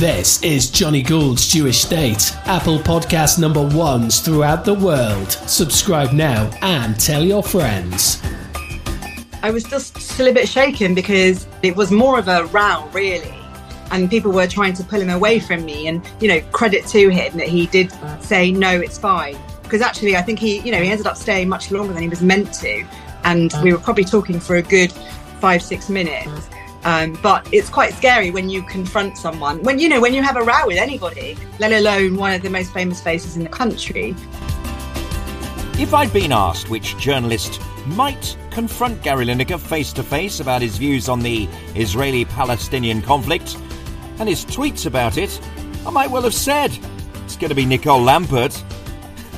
This is Johnny Gould's Jewish State, Apple Podcast number ones throughout the world. Subscribe now and tell your friends. I was just still a bit shaken because it was more of a row, really. And people were trying to pull him away from me. And, you know, credit to him that he did say, no, it's fine. Because actually, I think he, you know, he ended up staying much longer than he was meant to. And we were probably talking for a good five, six minutes. Um, but it's quite scary when you confront someone, when you know, when you have a row with anybody, let alone one of the most famous faces in the country. If I'd been asked which journalist might confront Gary Lineker face to face about his views on the Israeli Palestinian conflict and his tweets about it, I might well have said it's going to be Nicole Lampert.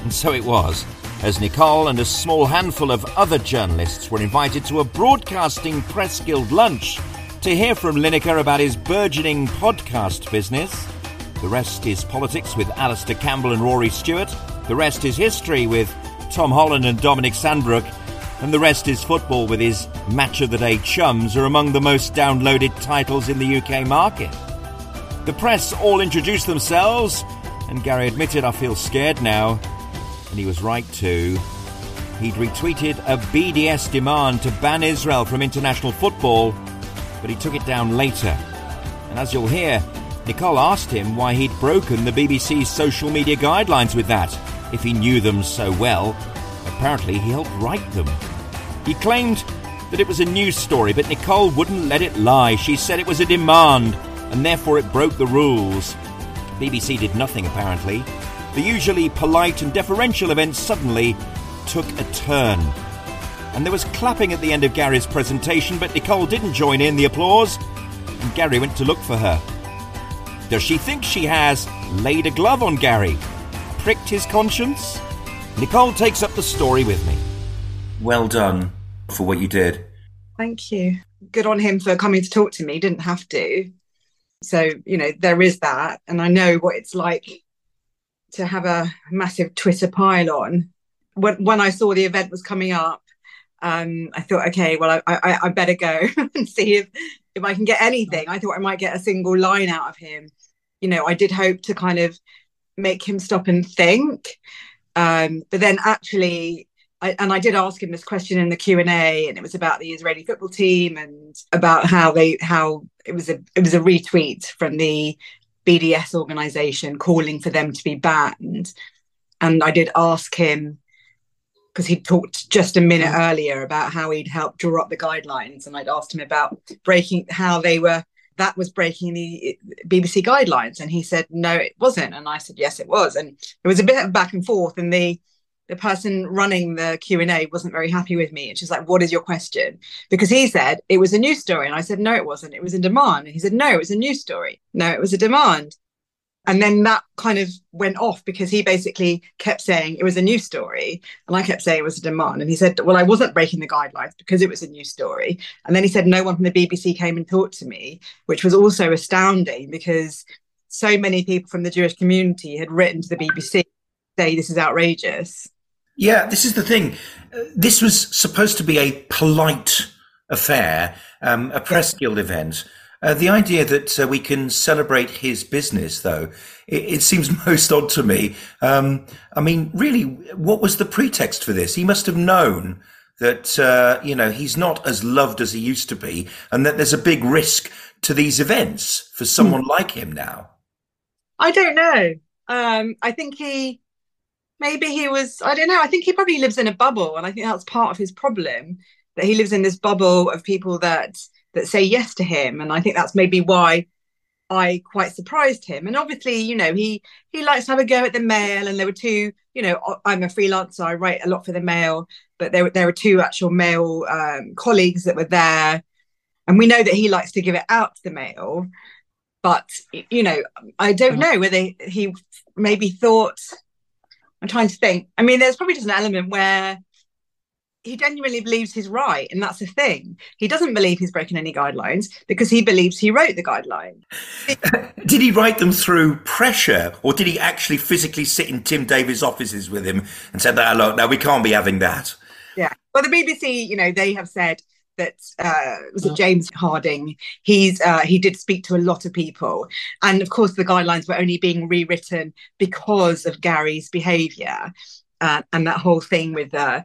And so it was, as Nicole and a small handful of other journalists were invited to a broadcasting press guild lunch to hear from Lineker about his burgeoning podcast business. The rest is politics with Alastair Campbell and Rory Stewart. The rest is history with Tom Holland and Dominic Sandbrook. And the rest is football with his Match of the Day chums are among the most downloaded titles in the UK market. The press all introduced themselves, and Gary admitted, I feel scared now. And he was right too. He'd retweeted a BDS demand to ban Israel from international football but he took it down later. And as you'll hear, Nicole asked him why he'd broken the BBC's social media guidelines with that, if he knew them so well. Apparently, he helped write them. He claimed that it was a news story, but Nicole wouldn't let it lie. She said it was a demand, and therefore it broke the rules. BBC did nothing, apparently. The usually polite and deferential event suddenly took a turn and there was clapping at the end of Gary's presentation, but Nicole didn't join in the applause, and Gary went to look for her. Does she think she has laid a glove on Gary? Pricked his conscience? Nicole takes up the story with me. Well done for what you did. Thank you. Good on him for coming to talk to me. Didn't have to. So, you know, there is that. And I know what it's like to have a massive Twitter pile on. When, when I saw the event was coming up, um, I thought, okay, well, I, I, I better go and see if, if I can get anything. I thought I might get a single line out of him. You know, I did hope to kind of make him stop and think. Um, but then actually, I, and I did ask him this question in the Q and A, and it was about the Israeli football team and about how they how it was a it was a retweet from the BDS organization calling for them to be banned. And I did ask him because he talked just a minute earlier about how he'd helped draw up the guidelines, and I'd asked him about breaking how they were that was breaking the BBC guidelines, and he said no, it wasn't, and I said yes, it was, and there was a bit of back and forth, and the the person running the q&a wasn't very happy with me. And she's like what is your question? Because he said it was a news story. And i said no it wasn't. It was a demand. And he said no it was a news story. No it was a demand and then that kind of went off because he basically kept saying it was a news story. And i kept saying it was a demand. And he said well i wasn't breaking the guidelines because it was a news story. And then he said no one from the bbc came and talked to me which was also astounding because so many people from the jewish community had written to the bbc say this is outrageous. Yeah this is the thing. This was supposed to be a polite affair um, a press guild event uh, the idea that uh, we can celebrate his business, though, it, it seems most odd to me. Um, I mean, really, what was the pretext for this? He must have known that uh, you know he's not as loved as he used to be, and that there's a big risk to these events for someone hmm. like him now. I don't know. Um, I think he maybe he was. I don't know. I think he probably lives in a bubble, and I think that's part of his problem that he lives in this bubble of people that that say yes to him. And i think that's maybe why i quite surprised him. And obviously you know he he likes to have a go at the mail. And there were two you know i'm a freelancer. I write a lot for the mail. But there, there were two actual mail um, colleagues that were there. And we know that he likes to give it out to the mail. But you know i don't know whether he maybe thought i'm trying to think. I mean there's probably just an element where he genuinely believes he's right and that's the thing. He doesn't believe he's broken any guidelines because he believes he wrote the guideline. Did he write them through pressure or did he actually physically sit in Tim Davie's offices with him and said that look no we can't be having that. Yeah. Well the bbc you know they have said that uh, was it James Harding. He's uh, he did speak to a lot of people, and of course the guidelines were only being rewritten because of Gary's behaviour uh, and that whole thing with uh,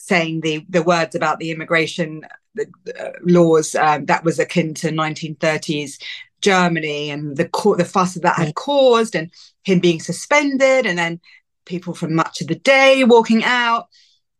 saying the the words about the immigration the, uh, laws um, that was akin to 1930s Germany and the the fuss that, that had caused, and him being suspended, and then people from Match of the Day walking out.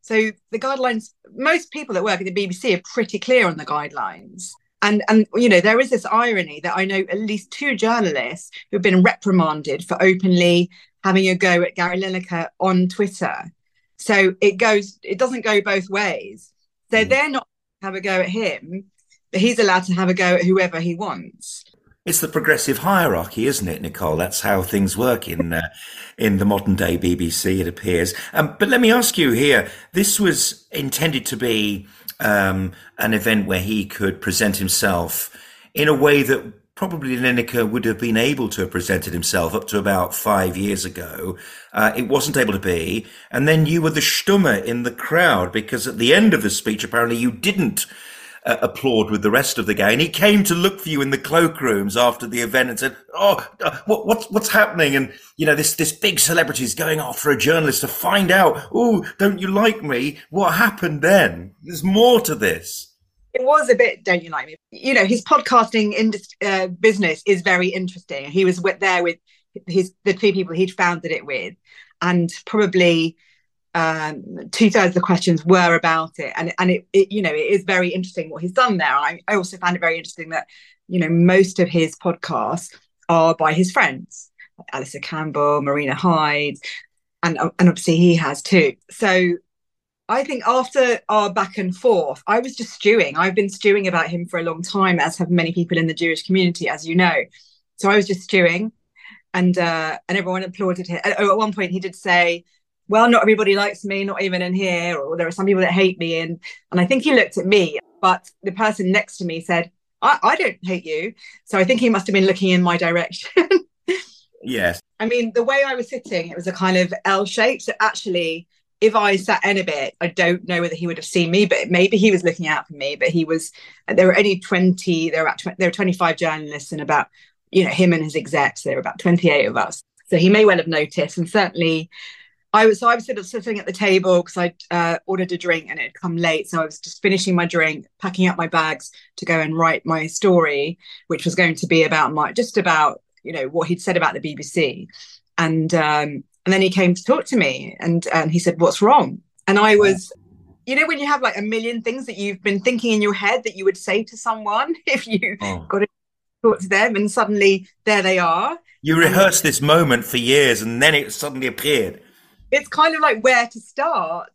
So the guidelines, most people that work at the BBC are pretty clear on the guidelines. And and you know, there is this irony that I know at least two journalists who've been reprimanded for openly having a go at Gary Lineker on Twitter. So it goes, it doesn't go both ways. So mm. they're not have a go at him, but he's allowed to have a go at whoever he wants. It's the progressive hierarchy, isn't it, Nicole? That's how things work in uh, in the modern day BBC, it appears. Um, but let me ask you here: this was intended to be um, an event where he could present himself in a way that probably Lineker would have been able to have presented himself up to about five years ago. Uh, it wasn't able to be, and then you were the stummer in the crowd because at the end of the speech, apparently you didn't uh, applaud with the rest of the gang. And he came to look for you in the cloakrooms after the event and said, "Oh, uh, what, what's what's happening?" And you know, this this big celebrity is going after a journalist to find out. Oh, don't you like me? What happened then? There's more to this. It was a bit, don't you like me? You know, his podcasting industry, uh, business is very interesting. He was with, there with his the two people he'd founded it with, and probably um, two thirds of the questions were about it, and and it, it, you know it is very interesting what he's done there. I, I also found it very interesting that you know most of his podcasts are by his friends, like Campbell, Marina Hyde, and and obviously he has too. So I think after our back and forth, I was just stewing. I've been stewing about him for a long time, as have many people in the Jewish community, as you know. So I was just stewing, and uh, and everyone applauded him. At one point, he did say well, not everybody likes me, not even in here, or there are some people that hate me. And and I think he looked at me, but the person next to me said, I, I don't hate you. So I think he must have been looking in my direction. yes. I mean, the way I was sitting, it was a kind of L shape. So actually, if I sat in a bit, I don't know whether he would have seen me, but maybe he was looking out for me. But he was, there were only 20, there were, about there were 25 journalists and about, you know, him and his execs, there were about 28 of us. So he may well have noticed. And certainly I was so I was sort of sitting at the table because I uh, ordered a drink and it had come late, so I was just finishing my drink, packing up my bags to go and write my story, which was going to be about my just about you know what he'd said about the BBC, and um, and then he came to talk to me and and he said, "What's wrong?" And I was, you know, when you have like a million things that you've been thinking in your head that you would say to someone if you oh. got to talk to them, and suddenly there they are. You rehearsed this moment for years, and then it suddenly appeared it's kind of like where to start.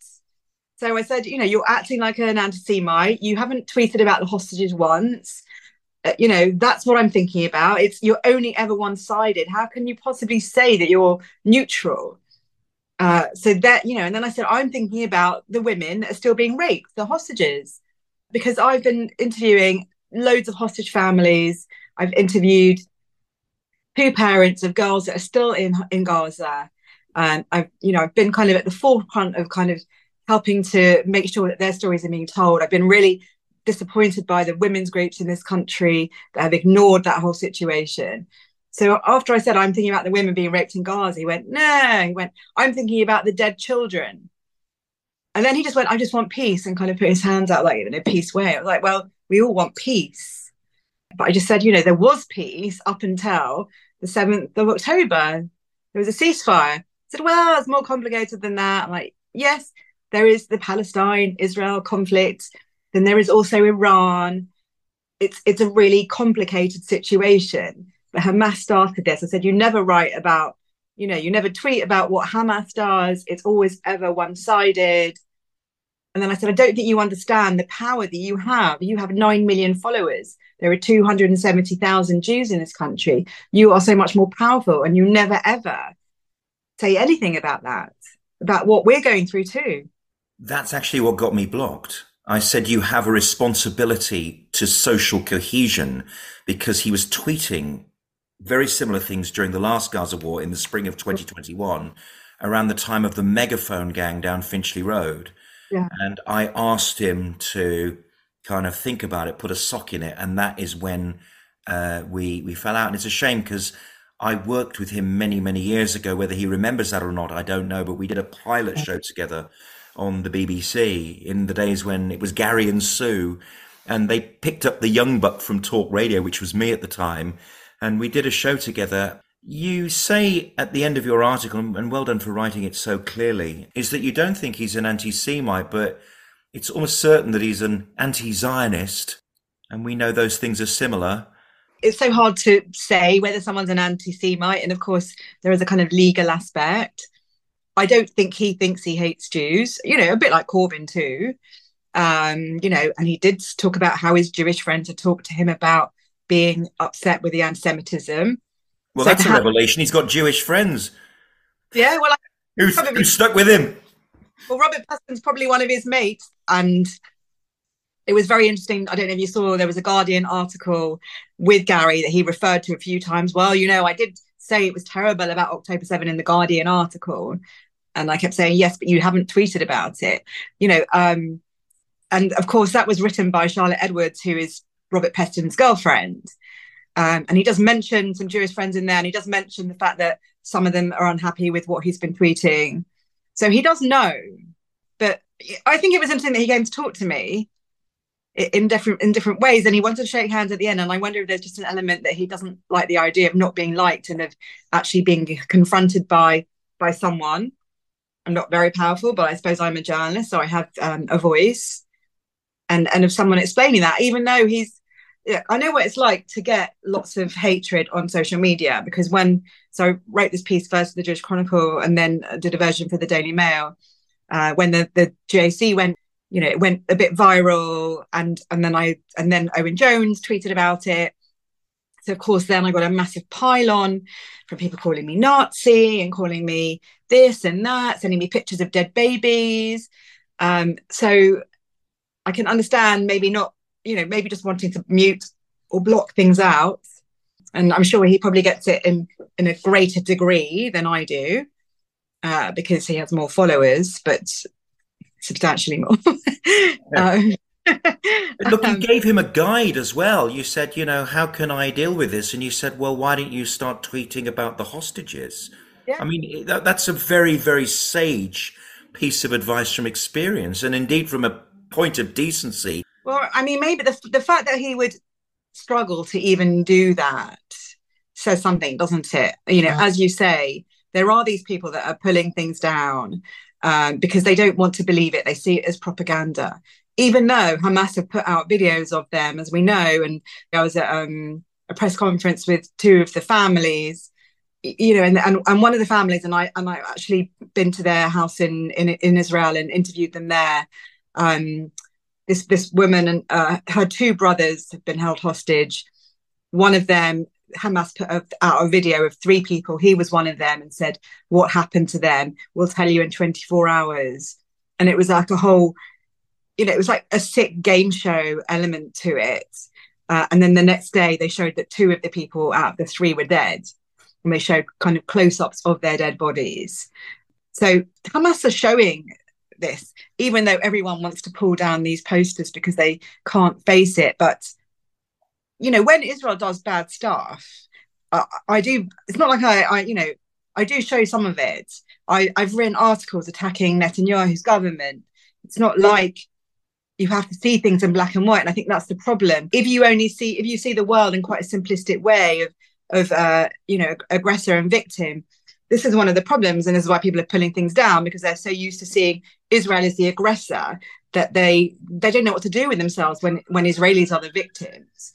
So I said, you know, you're acting like an anti-Semite. You haven't tweeted about the hostages once. Uh, you know, that's what I'm thinking about. It's you're only ever one-sided. How can you possibly say that you're neutral? Uh, so that you know, and then I said, I'm thinking about the women that are still being raped, the hostages, because I've been interviewing loads of hostage families. I've interviewed two parents of girls that are still in in Gaza um, I've you know I've been kind of at the forefront of kind of helping to make sure that their stories are being told. I've been really disappointed by the women's groups in this country that have ignored that whole situation. So after I said I'm thinking about the women being raped in Gaza, he went, no, he went, I'm thinking about the dead children. And then he just went, I just want peace and kind of put his hands out like in a peace way. I was like, well, we all want peace. But I just said, you know, there was peace up until the 7th of October. There was a ceasefire said, well, it's more complicated than that. I'm like, yes, there is the Palestine Israel conflict, then there is also Iran. It's it's a really complicated situation. But Hamas started this. I said, you never write about, you know, you never tweet about what Hamas does. It's always ever one-sided. And then I said, I don't think you understand the power that you have. You have 9 million followers. There are 270,000 Jews in this country. You are so much more powerful, and you never ever say anything about that, about what we're going through too. That's actually what got me blocked. I said you have a responsibility to social cohesion because he was tweeting very similar things during the last Gaza war in the spring of 2021 around the time of the megaphone gang down Finchley Road. Yeah. And I asked him to kind of think about it, put a sock in it, and that is when uh, we we fell out. And it's a shame because I worked with him many many years ago. Whether he remembers that or not, I don't know. But we did a pilot show together on the BBC in the days when it was Gary and Sue, and they picked up the young buck from Talk Radio, which was me at the time, and we did a show together. You say at the end of your article, and well done for writing it so clearly, is that you don't think he's an anti Semite, but it's almost certain that he's an anti Zionist, and we know those things are similar. It's so hard to say whether someone's an anti Semite, and of course, there is a kind of legal aspect. I don't think he thinks he hates Jews, you know, a bit like Corbyn too. Um, you know, and he did talk about how his Jewish friends had talked to him about being upset with the anti-Semitism. Well, so that's a revelation. He's got Jewish friends. Yeah, well, who's, probably, who's stuck with him? Well, Robert Peston's probably one of his mates, and it was very interesting. I don't know if you saw there was a Guardian article with Gary that he referred to a few times. Well, you know, I did say it was terrible about October 7 in the Guardian article. And I kept saying, yes, but you haven't tweeted about it. You know, um, and of course, that was written by Charlotte Edwards, who is Robert Peston's girlfriend. Um, and he does mention some Jewish friends in there, and he does mention the fact that some of them are unhappy with what he's been tweeting. So he does know. But I think it was interesting that he came to talk to me in different in different ways, and he wanted to shake hands at the end. And I wonder if there's just an element that he doesn't like the idea of not being liked and of actually being confronted by by someone. I'm not very powerful, but I suppose I'm a journalist, so I have um, a voice and and of someone explaining that even though he's yeah, I know what it's like to get lots of hatred on social media because when so I wrote this piece first for the Jewish Chronicle and then did a version for the Daily Mail. Uh, when the the JC went, you know, it went a bit viral, and and then I and then Owen Jones tweeted about it. So of course, then I got a massive pile-on from people calling me Nazi and calling me this and that, sending me pictures of dead babies. Um, so I can understand maybe not, you know, maybe just wanting to mute or block things out. And I'm sure he probably gets it in in a greater degree than I do, uh, because he has more followers, but substantially more. um, Look, you um, gave him a guide as well. You said, you know, how can I deal with this? And you said, well, why don't you start tweeting about the hostages? Yeah. I mean, that, that's a very, very sage piece of advice from experience, and indeed from a point of decency. Well, I mean, maybe the the fact that he would struggle to even do that says something, doesn't it? You know, yeah. as you say, there are these people that are pulling things down um, because they don't want to believe it. They see it as propaganda. Even though Hamas have put out videos of them, as we know, and I was at um, a press conference with two of the families, you know, and, and and one of the families, and I and I actually been to their house in in, in Israel and interviewed them there um, this this woman and uh, her two brothers have been held hostage. One of them, Hamas put out a video of three people. He was one of them and said, "What happened to them? We'll tell you in 24 hours." And it was like a whole, you know, it was like a sick game show element to it. Uh, and then the next day, they showed that two of the people out of the three were dead, and they showed kind of close-ups of their dead bodies. So Hamas are showing this, even though everyone wants to pull down these posters because they can't face it. But you know, when Israel does bad stuff, I, I do. It's not like I, I, you know, I do show some of it. I, I've written articles attacking Netanyahu's government. It's not like you have to see things in black and white, and I think that's the problem. If you only see, if you see the world in quite a simplistic way of of uh, you know aggressor and victim, this is one of the problems, and this is why people are pulling things down because they're so used to seeing Israel as the aggressor that they they don't know what to do with themselves when when Israelis are the victims.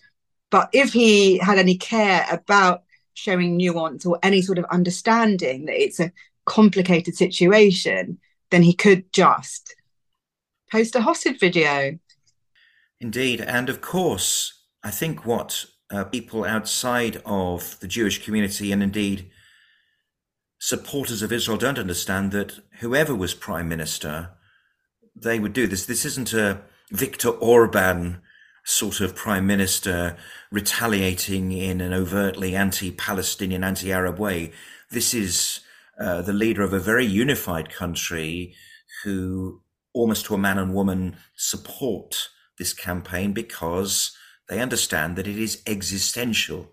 But if he had any care about showing nuance or any sort of understanding that it's a complicated situation, then he could just post a hostage video. Indeed, and of course, I think what uh, people outside of the Jewish community and indeed supporters of Israel don't understand that whoever was prime minister, they would do this. This isn't a Viktor Orban sort of prime minister retaliating in an overtly anti-Palestinian, anti-Arab way. This is uh, the leader of a very unified country who almost to a man and woman support this campaign because they understand that it is existential.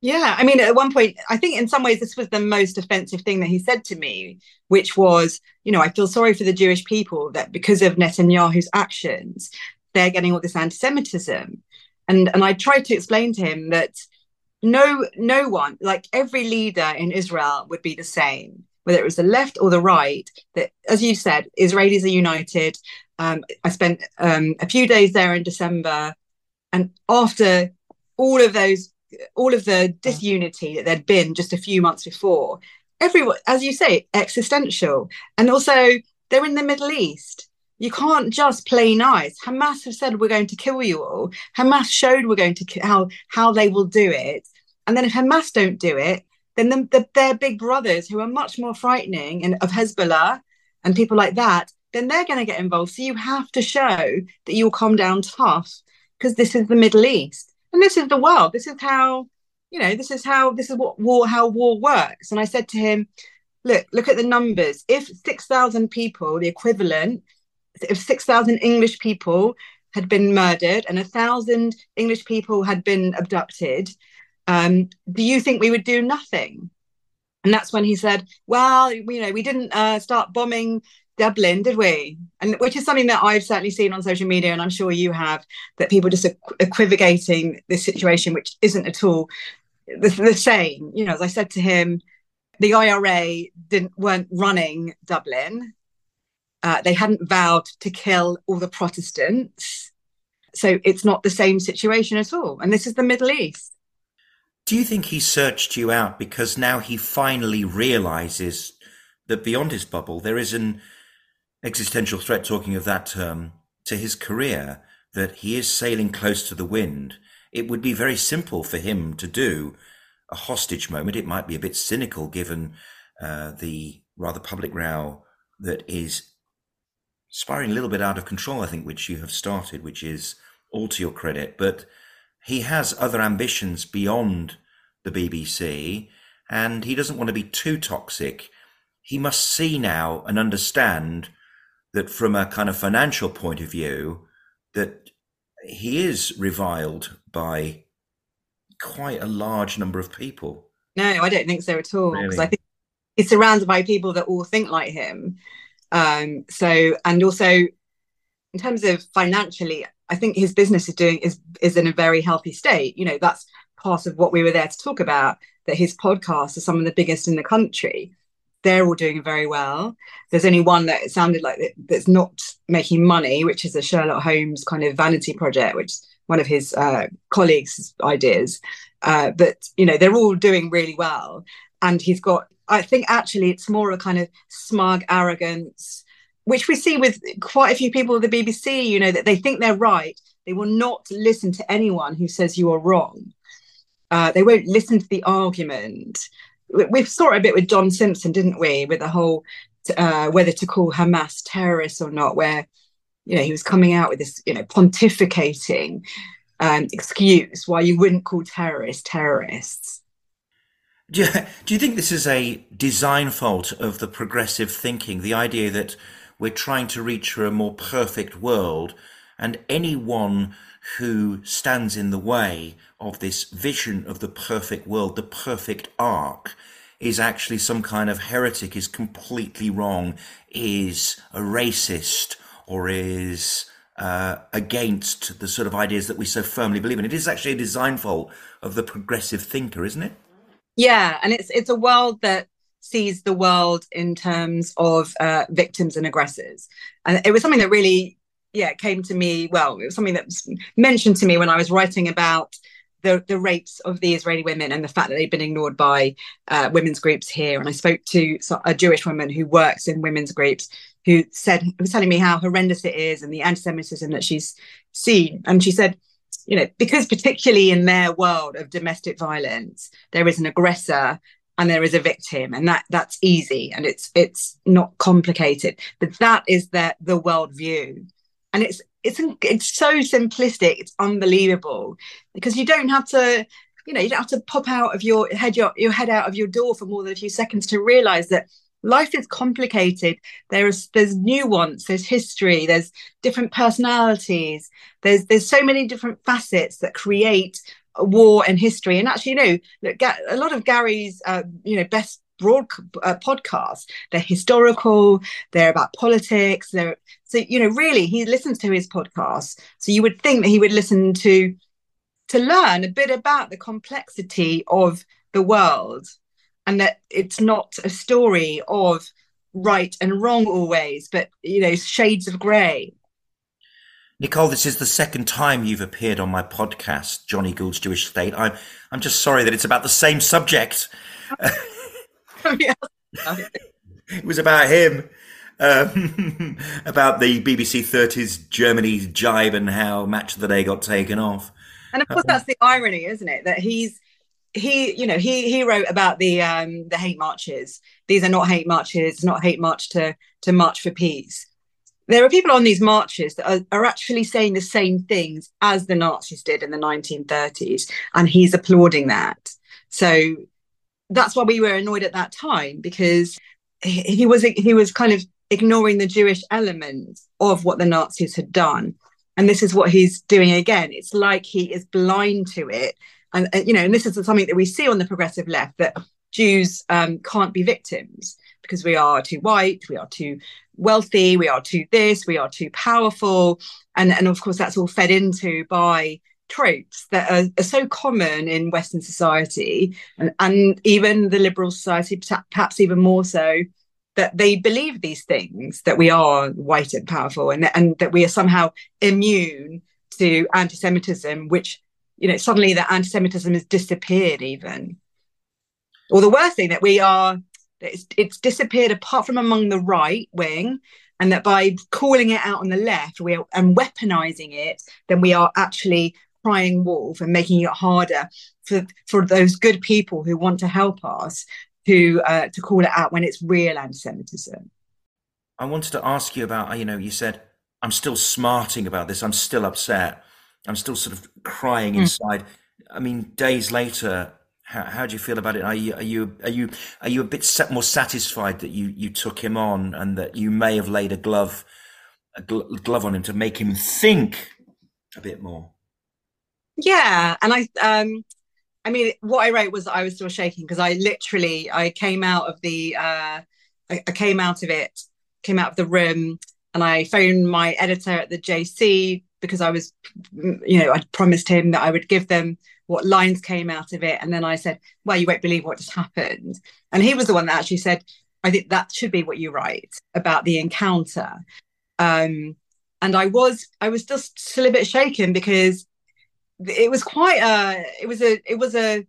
Yeah, I mean, at one point, I think in some ways this was the most offensive thing that he said to me, which was, you know, I feel sorry for the Jewish people that because of Netanyahu's actions, they're getting all this anti-Semitism, and and I tried to explain to him that no, no one, like every leader in Israel, would be the same, whether it was the left or the right. That, as you said, Israelis are united. Um, I spent um, a few days there in December, and after all of those all of the disunity that there'd been just a few months before. Everyone, as you say, existential. And also, they're in the Middle East. You can't just play nice. Hamas have said we're going to kill you all. Hamas showed we're going to ki- how how they will do it. And then if Hamas don't do it, then the, the, their big brothers, who are much more frightening, and of Hezbollah and people like that, then they're going to get involved. So you have to show that you'll calm down tough because this is the Middle East and this is the world this is how you know this is how this is what war how war works and i said to him look look at the numbers if 6000 people the equivalent if 6000 english people had been murdered and a thousand english people had been abducted um, do you think we would do nothing and that's when he said well you know we didn't uh, start bombing Dublin, did we? And which is something that I've certainly seen on social media, and I'm sure you have, that people just equivocating this situation, which isn't at all the, the same. You know, as I said to him, the IRA didn't weren't running Dublin. Uh, they hadn't vowed to kill all the Protestants, so it's not the same situation at all. And this is the Middle East. Do you think he searched you out because now he finally realizes that beyond his bubble there is an existential threat, talking of that term, to his career, that he is sailing close to the wind, it would be very simple for him to do a hostage moment. It might be a bit cynical given uh, the rather public row that is spiraling a little bit out of control, I think, which you have started, which is all to your credit. But he has other ambitions beyond the BBC, and he doesn't want to be too toxic. He must see now and understand that from a kind of financial point of view, that he is reviled by quite a large number of people. No, I don't think so at all. Because really? I think he's surrounded by people that all think like him. Um, so, and also in terms of financially, I think his business is doing is is in a very healthy state. You know, that's part of what we were there to talk about. That his podcasts are some of the biggest in the country they're all doing very well. There's only one that sounded like that's not making money, which is a Sherlock Holmes kind of vanity project, which one of his uh, colleagues' ideas. Uh, but you know, they're all doing really well, and he's got. I think actually it's more a kind of smug arrogance, which we see with quite a few people at the BBC. You know that they think they're right. They will not listen to anyone who says you are wrong. Uh, they won't listen to the argument we saw a bit with John Simpson, didn't we? With the whole uh, whether to call Hamas terrorists or not, where you know he was coming out with this, you know, pontificating um, excuse why you wouldn't call terrorists terrorists. Do you, do you think this is a design fault of the progressive thinking? The idea that we're trying to reach for a more perfect world, and anyone who stands in the way of this vision of the perfect world, the perfect arc, is actually some kind of heretic, is completely wrong, is a racist, or is uh, against the sort of ideas that we so firmly believe in. It is actually a design fault of the progressive thinker, isn't it? Yeah, and it's it's a world that sees the world in terms of uh, victims and aggressors, and it was something that really yeah came to me well it was something that was mentioned to me when i was writing about the, the rapes of the Israeli women and the fact that they've been ignored by uh, women's groups here. And I spoke to a Jewish woman who works in women's groups who said, was telling me how horrendous it is and the anti Semitism that she's seen. And she said, you know, because particularly in their world of domestic violence, there is an aggressor and there is a victim and that that's easy and it's it's not complicated. But that is the the world view and it's it's it's so simplistic it's unbelievable because you don't have to you know you don't have to pop out of your head your, your head out of your door for more than a few seconds to realize that life is complicated. There's there's nuance there's history there's different personalities. There's there's so many different facets that create war and history. And actually you know look, a lot of gary's uh, you know best broad uh, podcasts they're historical they're about politics they're so you know really he listens to his podcasts. So you would think that he would listen to to learn a bit about the complexity of the world and that it's not a story of right and wrong always, but you know, shades of grey. Nicole, this is the second time you've appeared on my podcast, Johnny Gould's Jewish State. I'm I'm just sorry that it's about the same subject. it was about him. Um, about the BBC 30s Germany jibe and how Match of the Day got taken off. And of course, that's the irony, isn't it? That he's he you know he he wrote about the um the hate marches. These are not hate marches it's not hate march to to march for peace. There are people on these marches that are, are actually saying the same things as the nazis did in the 1930s and he's applauding that. So that's why we were annoyed at that time because he, he was he was kind of ignoring the jewish element of what the nazis had done. And this is what he's doing again. It's like he is blind to it and you know and this is something that we see on the progressive left that jews um, can't be victims because we are too white we are too wealthy we are too this we are too powerful. And and of course that's all fed into by tropes that are, are so common in western society and, and even the liberal society perhaps even more so that they believe these things that we are white and powerful and, and that we are somehow immune to anti-semitism which you know suddenly that anti-semitism has disappeared even. Or the worst thing that we are it's, it's disappeared apart from among the right wing and that by calling it out on the left we are, and weaponizing it then we are actually crying wolf and making it harder for for those good people who want to help us to uh, to call it out when it's real anti-semitism. I wanted to ask you about you know you said i'm still smarting about this. I'm still upset I'm still sort of crying mm. inside. I mean, days later, how, how, do you feel about it? Are you are you are you are you a bit more satisfied that you you took him on and that you may have laid a glove a gl- glove on him to make him think a bit more? Yeah, and I um I mean what I wrote was I was still shaking because I literally I came out of the uh I, I came out of it came out of the room and I phoned my editor at the JC because I was, you know, I'd promised him that I would give them what lines came out of it. And then I said, well, you won't believe what just happened. And he was the one that actually said, I think that should be what you write about the encounter. Um, and I was, I was just still a bit shaken because it was quite a, it was a, it was a,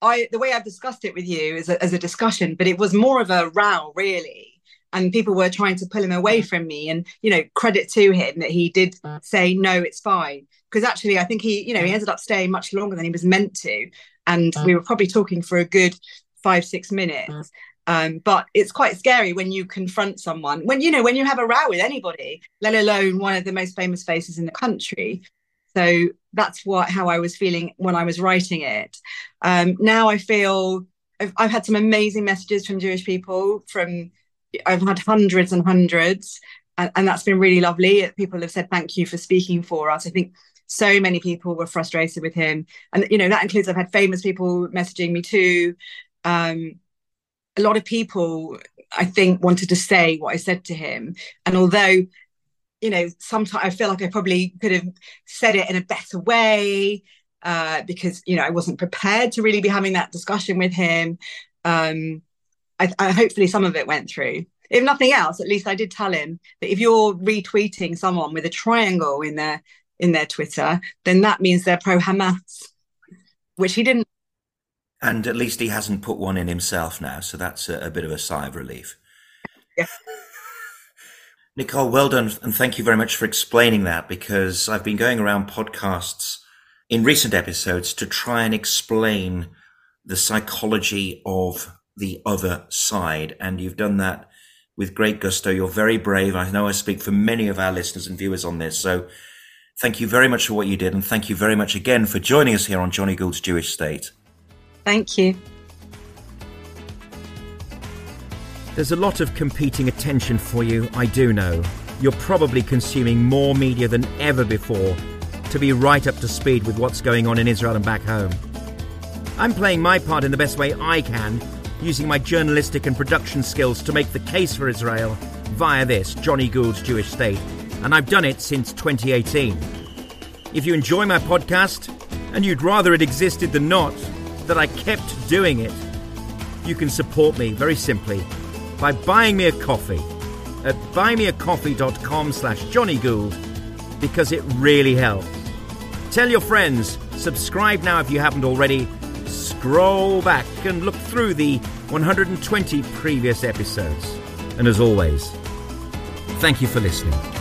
I, the way I've discussed it with you is a, as a discussion, but it was more of a row really and people were trying to pull him away from me and you know credit to him that he did say no it's fine. Because actually i think he you know he ended up staying much longer than he was meant to and we were probably talking for a good five six minutes. Um, but it's quite scary when you confront someone when you know when you have a row with anybody let alone one of the most famous faces in the country. So that's what how i was feeling when i was writing it. Um, now i feel I've, I've had some amazing messages from jewish people from I've had hundreds and hundreds, and, and that's been really lovely. People have said thank you for speaking for us. I think so many people were frustrated with him, and you know that includes I've had famous people messaging me too. Um, a lot of people, I think, wanted to say what I said to him, and although you know sometimes I feel like I probably could have said it in a better way uh, because you know I wasn't prepared to really be having that discussion with him. Um, I, I, hopefully some of it went through. If nothing else, at least I did tell him that if you're retweeting someone with a triangle in their in their Twitter, then that means they're pro Hamas, which he didn't. And at least he hasn't put one in himself now, so that's a, a bit of a sigh of relief. Yeah. Nicole, well done, and thank you very much for explaining that because I've been going around podcasts in recent episodes to try and explain the psychology of the other side. And you've done that with great gusto. You're very brave. I know I speak for many of our listeners and viewers on this. So thank you very much for what you did. And thank you very much again for joining us here on Johnny Gould's Jewish State. Thank you. There's a lot of competing attention for you, I do know. You're probably consuming more media than ever before to be right up to speed with what's going on in Israel and back home. I'm playing my part in the best way I can, using my journalistic and production skills to make the case for Israel via this, Johnny Gould's Jewish State, and I've done it since 2018. If you enjoy my podcast, and you'd rather it existed than not, that I kept doing it, you can support me very simply by buying me a coffee at buymeacoffee.com slash Johnny Gould because it really helps. Tell your friends, subscribe now if you haven't already, scroll back and look through the 120 previous episodes. And as always, thank you for listening.